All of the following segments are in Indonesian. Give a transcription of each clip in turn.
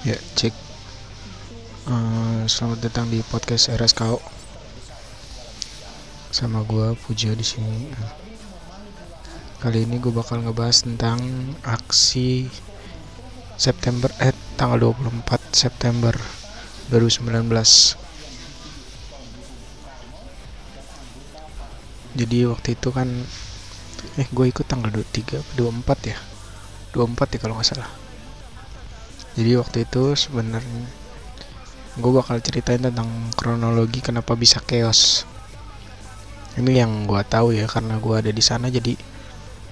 Ya, cek. Uh, selamat datang di podcast RSKO. Sama gua Puja di sini. Kali ini gue bakal ngebahas tentang aksi September eh tanggal 24 September 2019. Jadi waktu itu kan eh gue ikut tanggal 23 24 ya. 24 ya kalau nggak salah jadi waktu itu sebenarnya gue bakal ceritain tentang kronologi kenapa bisa chaos. Ini yang gue tahu ya karena gue ada di sana. Jadi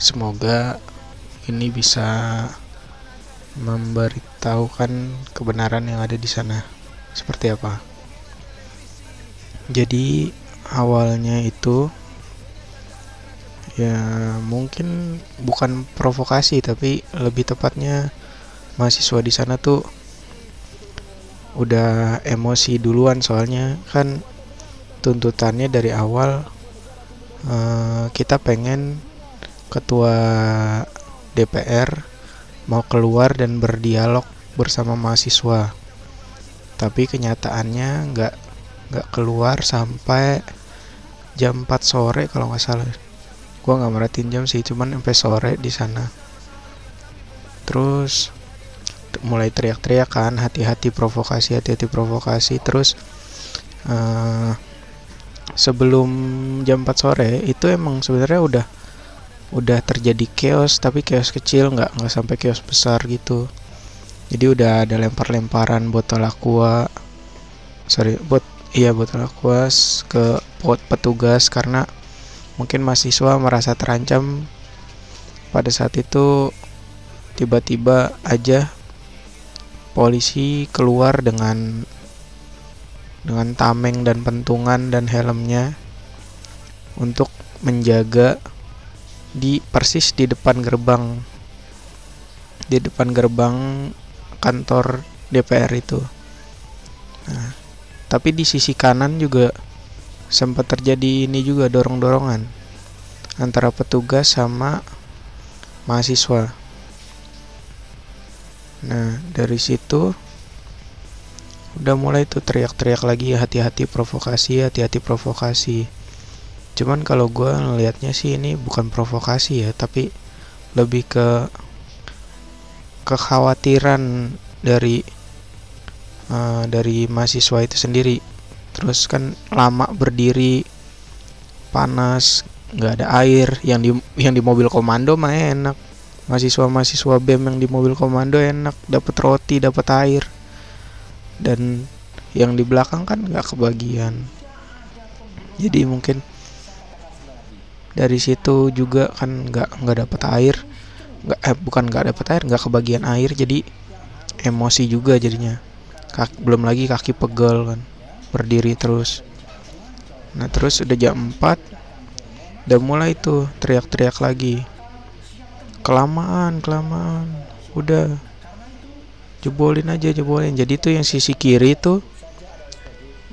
semoga ini bisa memberitahukan kebenaran yang ada di sana. Seperti apa? Jadi awalnya itu ya mungkin bukan provokasi tapi lebih tepatnya mahasiswa di sana tuh udah emosi duluan soalnya kan tuntutannya dari awal uh, kita pengen ketua DPR mau keluar dan berdialog bersama mahasiswa. Tapi kenyataannya nggak nggak keluar sampai jam 4 sore kalau nggak salah. Gua nggak merhatiin jam sih cuman sampai sore di sana. Terus mulai teriak-teriak kan hati-hati provokasi hati-hati provokasi. Terus uh, sebelum jam 4 sore itu emang sebenarnya udah udah terjadi chaos tapi chaos kecil nggak nggak sampai chaos besar gitu. Jadi udah ada lempar-lemparan botol aqua sorry bot iya botol aqua ke pot petugas karena mungkin mahasiswa merasa terancam. Pada saat itu tiba-tiba aja polisi keluar dengan dengan tameng dan pentungan dan helmnya untuk menjaga di persis di depan gerbang di depan gerbang kantor DPR itu. Nah, tapi di sisi kanan juga sempat terjadi ini juga dorong-dorongan antara petugas sama mahasiswa. Nah, dari situ udah mulai tuh teriak-teriak lagi hati-hati provokasi, hati-hati provokasi. Cuman kalau gue ngelihatnya sih ini bukan provokasi ya, tapi lebih ke kekhawatiran dari uh, dari mahasiswa itu sendiri. Terus kan lama berdiri, panas, nggak ada air, yang di yang di mobil komando mah enak mahasiswa-mahasiswa BEM yang di mobil komando enak dapat roti dapat air. Dan yang di belakang kan nggak kebagian. Jadi mungkin dari situ juga kan nggak nggak dapat air. Nggak eh, bukan nggak dapat air nggak kebagian air. Jadi emosi juga jadinya. Kaki, belum lagi kaki pegel kan berdiri terus. Nah terus udah jam 4 udah mulai tuh teriak-teriak lagi kelamaan kelamaan. Udah. Jebolin aja jebolin. Jadi tuh yang sisi kiri tuh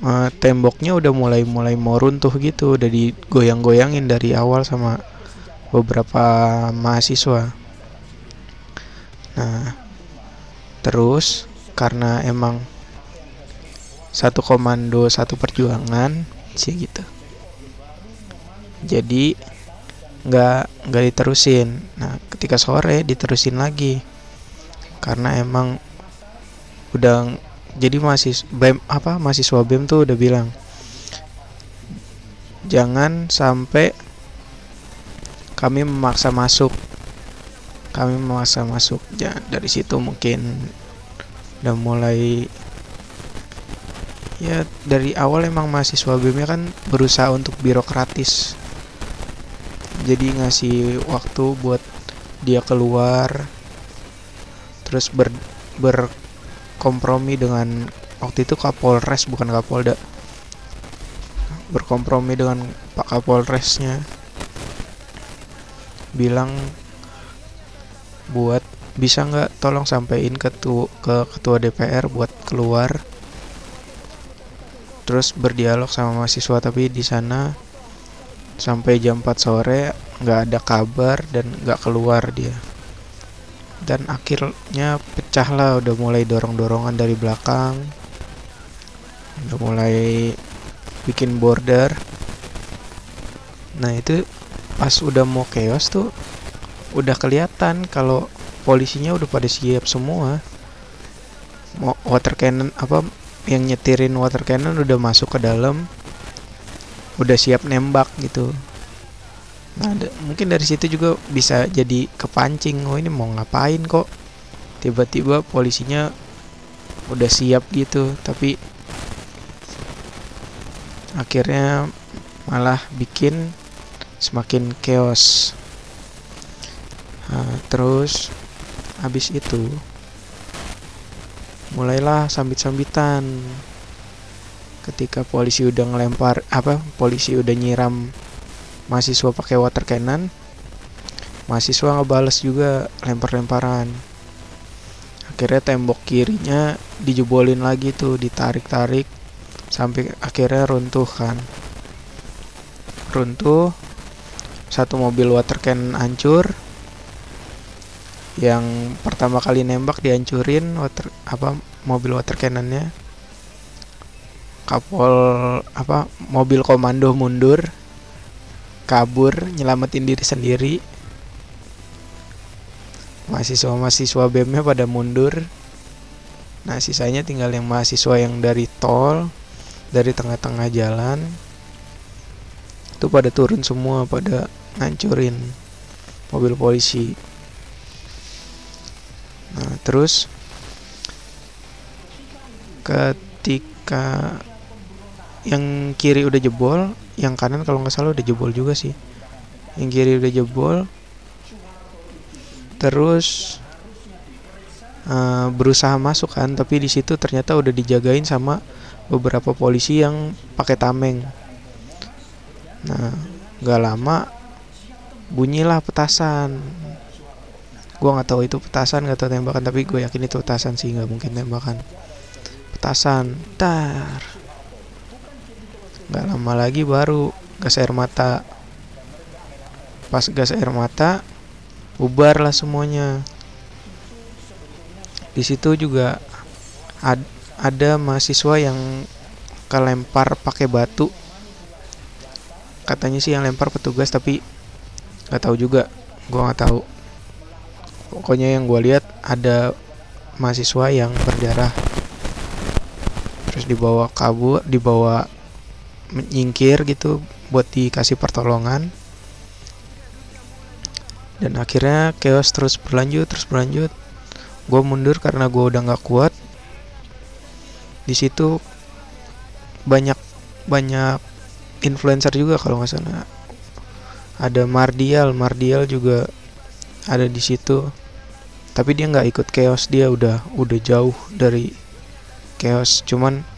uh, temboknya udah mulai mulai mau runtuh gitu. Udah digoyang-goyangin dari awal sama beberapa mahasiswa. Nah terus karena emang satu komando satu perjuangan sih gitu. Jadi nggak nggak diterusin. Nah ketika sore diterusin lagi. Karena emang udah jadi masih BEM apa mahasiswa BEM tuh udah bilang jangan sampai kami memaksa masuk. Kami memaksa masuk. Ya, dari situ mungkin udah mulai ya dari awal emang mahasiswa BEM kan berusaha untuk birokratis jadi ngasih waktu buat dia keluar terus ber berkompromi dengan waktu itu Kapolres bukan Kapolda. Berkompromi dengan Pak Kapolresnya. Bilang buat bisa nggak tolong sampaikan ke, tu, ke ketua DPR buat keluar? Terus berdialog sama mahasiswa tapi di sana sampai jam 4 sore nggak ada kabar dan nggak keluar dia. Dan akhirnya pecah lah udah mulai dorong-dorongan dari belakang. Udah mulai bikin border. Nah itu pas udah mau chaos tuh udah kelihatan kalau polisinya udah pada siap semua. Mau water cannon apa yang nyetirin water cannon udah masuk ke dalam udah siap nembak gitu. Nah mungkin dari situ juga bisa jadi kepancing oh ini mau ngapain kok? Tiba-tiba polisinya udah siap gitu tapi akhirnya malah bikin semakin chaos. Nah, terus habis itu mulailah sambit-sambitan ketika polisi udah ngelempar apa polisi udah nyiram mahasiswa pakai water cannon mahasiswa ngebales juga lempar-lemparan. Akhirnya tembok kirinya dijebolin lagi tuh ditarik-tarik sampai akhirnya runtuh kan. Runtuh satu mobil water cannon hancur yang pertama kali nembak dihancurin water apa mobil water cannonnya kapol apa mobil komando mundur kabur nyelamatin diri sendiri. Mahasiswa-mahasiswa BEM-nya pada mundur. Nah sisanya tinggal yang mahasiswa yang dari tol dari tengah-tengah jalan. Itu pada turun semua pada ngancurin mobil polisi. Nah terus ketika yang kiri udah jebol yang kanan kalau nggak salah udah jebol juga sih. Yang kiri udah jebol. Terus uh, berusaha masuk kan tapi di situ ternyata udah dijagain sama beberapa polisi yang pakai tameng. Nah nggak lama bunyilah petasan. Gua nggak tahu itu petasan nggak tahu tembakan tapi gue yakin itu petasan sih nggak mungkin tembakan. Petasan tar nggak lama lagi baru gas air mata. Pas gas air mata bubar lah semuanya. Di situ juga ad, ada mahasiswa yang kelempar pakai batu. Katanya sih yang lempar petugas tapi nggak tahu juga. Gua nggak tahu. Pokoknya yang gue lihat ada mahasiswa yang berdarah. Terus dibawa kabur dibawa menyingkir gitu buat dikasih pertolongan. Dan akhirnya chaos terus berlanjut terus berlanjut. Gue mundur karena gue udah nggak kuat. Di situ banyak banyak influencer juga kalau nggak salah. Ada Mardial Mardial juga ada di situ. Tapi dia nggak ikut chaos dia udah udah jauh dari chaos. Cuman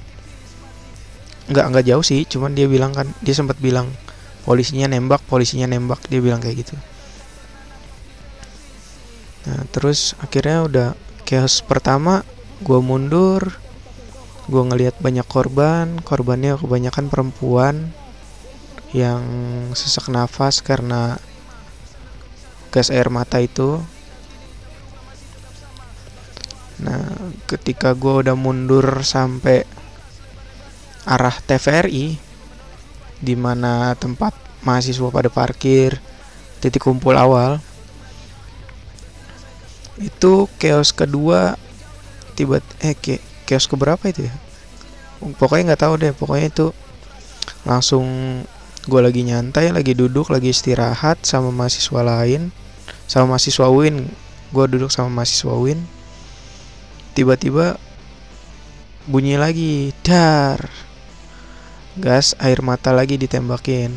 nggak nggak jauh sih cuman dia bilang kan dia sempat bilang polisinya nembak polisinya nembak dia bilang kayak gitu. Nah terus akhirnya udah chaos pertama gue mundur gue ngelihat banyak korban korbannya kebanyakan perempuan yang sesak nafas karena gas air mata itu. Nah ketika gue udah mundur sampai arah TVRI di mana tempat mahasiswa pada parkir titik kumpul awal. Itu chaos kedua tiba eh ke chaos keberapa itu ya? Pokoknya nggak tahu deh pokoknya itu langsung gue lagi nyantai lagi duduk lagi istirahat sama mahasiswa lain sama mahasiswa Win. Gue duduk sama mahasiswa Win. Tiba-tiba bunyi lagi dar gas air mata lagi ditembakin.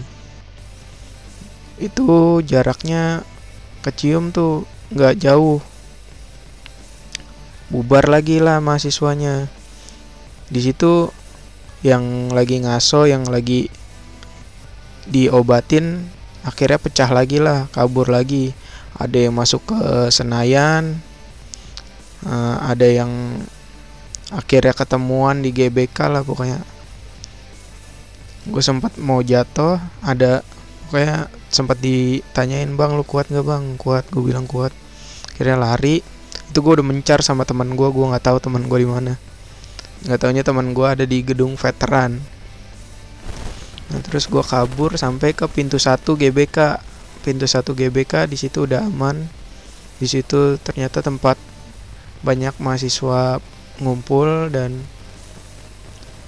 Itu jaraknya kecium tuh nggak jauh. Bubar lagi lah mahasiswanya. Di situ yang lagi ngaso yang lagi diobatin akhirnya pecah lagi lah kabur lagi. Ada yang masuk ke Senayan uh, ada yang akhirnya ketemuan di GBK lah pokoknya gue sempat mau jatuh ada pokoknya sempat ditanyain bang lu kuat nggak bang? Kuat gue bilang kuat. Akhirnya lari itu gue udah mencar sama teman gue gue nggak tahu teman gue di mana. Nggak taunya teman gue ada di gedung veteran. Nah terus gue kabur sampai ke pintu satu GBK pintu satu GBK di situ udah aman. Di situ ternyata tempat banyak mahasiswa ngumpul dan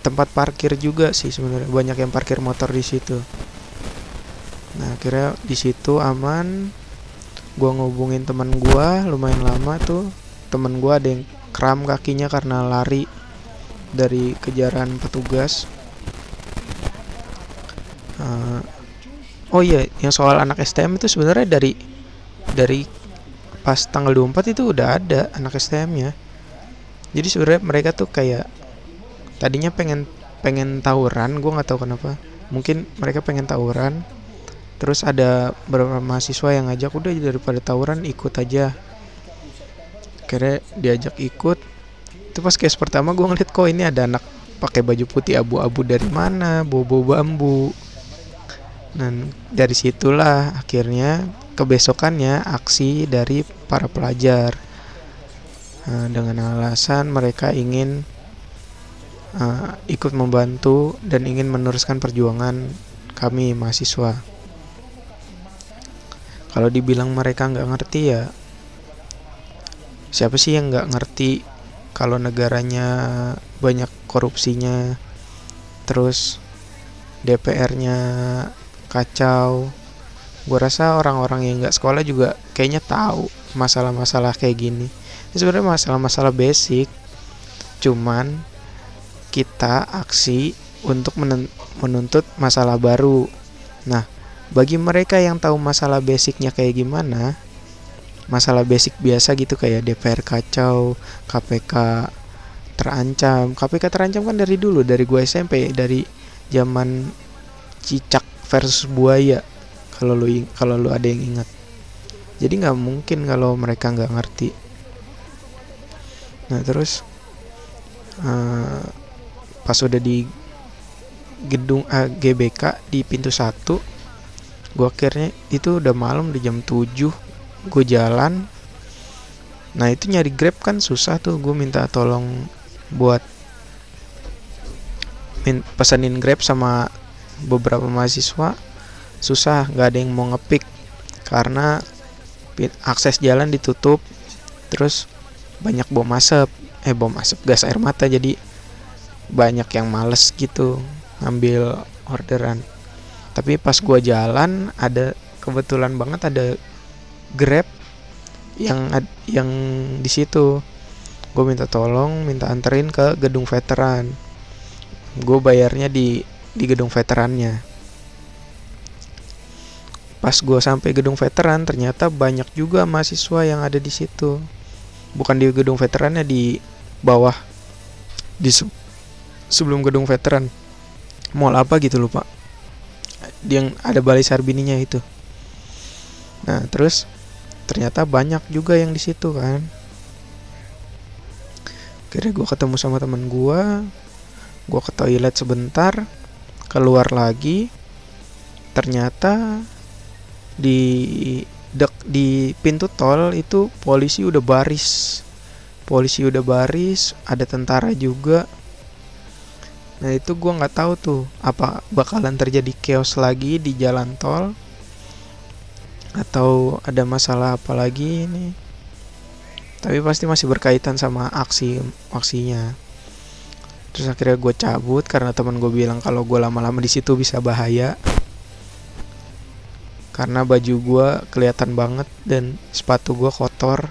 tempat parkir juga sih sebenarnya. Banyak yang parkir motor di situ. Nah akhirnya di situ aman. Gua ngubungin teman gua lumayan lama tuh. Teman gua ada yang kram kakinya karena lari dari kejaran petugas. Uh, oh iya yang soal anak STM itu sebenarnya dari dari pas tanggal 24 itu udah ada anak STM nya jadi sebenarnya mereka tuh kayak tadinya pengen pengen tawuran gue nggak tahu kenapa. Mungkin mereka pengen tawuran. Terus ada beberapa mahasiswa yang ngajak udah daripada tawuran ikut aja. Kira diajak ikut. Itu pas case pertama gue ngeliat kok ini ada anak pakai baju putih abu-abu dari mana? Bobo bambu. Dan dari situlah akhirnya kebesokannya aksi dari para pelajar. Nah, dengan alasan mereka ingin uh, ikut membantu dan ingin meneruskan perjuangan kami mahasiswa. Kalau dibilang mereka nggak ngerti ya, siapa sih yang nggak ngerti kalau negaranya banyak korupsinya, terus DPR-nya kacau. Gue rasa orang-orang yang nggak sekolah juga kayaknya tahu masalah-masalah kayak gini. Ini sebenarnya masalah-masalah basic, cuman kita aksi untuk menuntut masalah baru. Nah, bagi mereka yang tahu masalah basicnya kayak gimana, masalah basic biasa gitu kayak DPR kacau, KPK terancam. KPK terancam kan dari dulu dari gue SMP dari zaman cicak versus buaya kalau lu kalau lu ada yang ingat. Jadi nggak mungkin kalau mereka nggak ngerti. Nah terus uh, pas udah di gedung uh, GBK di pintu satu gue akhirnya itu udah malam di jam 7 gue jalan. Nah itu nyari grab kan susah tuh gue minta tolong buat min pesenin grab sama beberapa mahasiswa. Susah nggak ada yang mau ngepick karena akses jalan ditutup. Terus banyak bom asap eh bom asap gas air mata. Jadi banyak yang males gitu ngambil orderan. Tapi pas gua jalan ada kebetulan banget ada grab yang yang di situ. Gue minta tolong minta anterin ke gedung veteran. Gue bayarnya di di gedung veterannya. Pas gue sampai gedung veteran ternyata banyak juga mahasiswa yang ada di situ. Bukan di gedung veterannya di bawah di sebelum gedung veteran. Mall apa gitu lupa. Yang ada balai sarbininya itu. Nah terus ternyata banyak juga yang di situ kan. Kira gue ketemu sama teman gue gue ke toilet sebentar keluar lagi ternyata di dek di pintu tol itu polisi udah baris. Polisi udah baris ada tentara juga nah itu gue nggak tahu tuh apa bakalan terjadi chaos lagi di jalan tol? Atau ada masalah apa lagi ini? Tapi pasti masih berkaitan sama aksi aksinya. Terus akhirnya gue cabut karena teman gue bilang kalau gue lama-lama di situ bisa bahaya. Karena baju gue kelihatan banget dan sepatu gue kotor.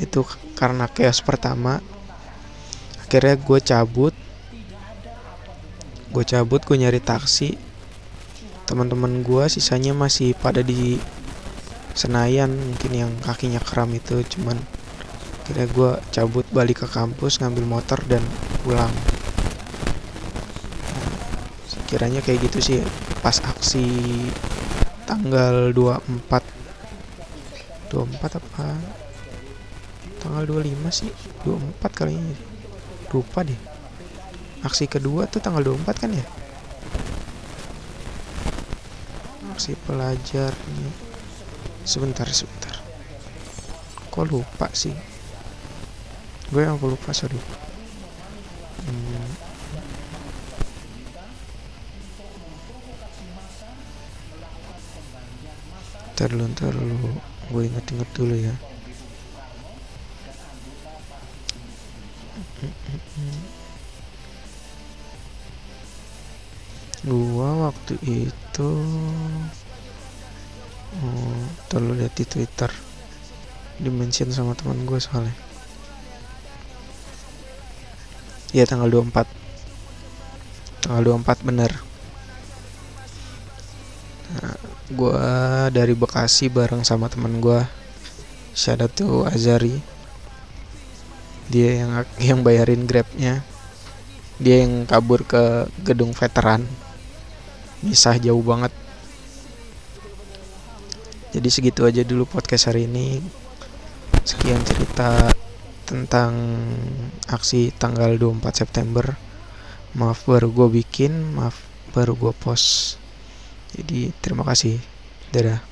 Itu karena chaos pertama. Akhirnya gue cabut gue cabut gue nyari taksi. Teman-teman gue sisanya masih pada di Senayan mungkin yang kakinya kram itu cuman kira gue cabut balik ke kampus ngambil motor dan pulang. Sekiranya kayak gitu sih pas aksi tanggal 24 24 apa? Tanggal 25 sih 24 kali ini. Lupa deh aksi kedua tuh tanggal 24 kan ya? Aksi pelajar nih sebentar sebentar. Kok lupa sih? Gue yang lupa sorry. Hmm. ntar dulu ntar dulu. Gue inget-inget dulu ya gua waktu itu oh, terlalu lihat di twitter. Dimention sama teman gue soalnya. Iya tanggal 24 Tanggal 24 bener. Nah, Gue dari Bekasi bareng sama teman gue to Azari. Dia yang yang bayarin grabnya. Dia yang kabur ke gedung veteran Misah jauh banget. Jadi segitu aja dulu podcast hari ini. Sekian cerita tentang aksi tanggal 24 September. Maaf baru gue bikin maaf baru gue post. Jadi terima kasih. Dadah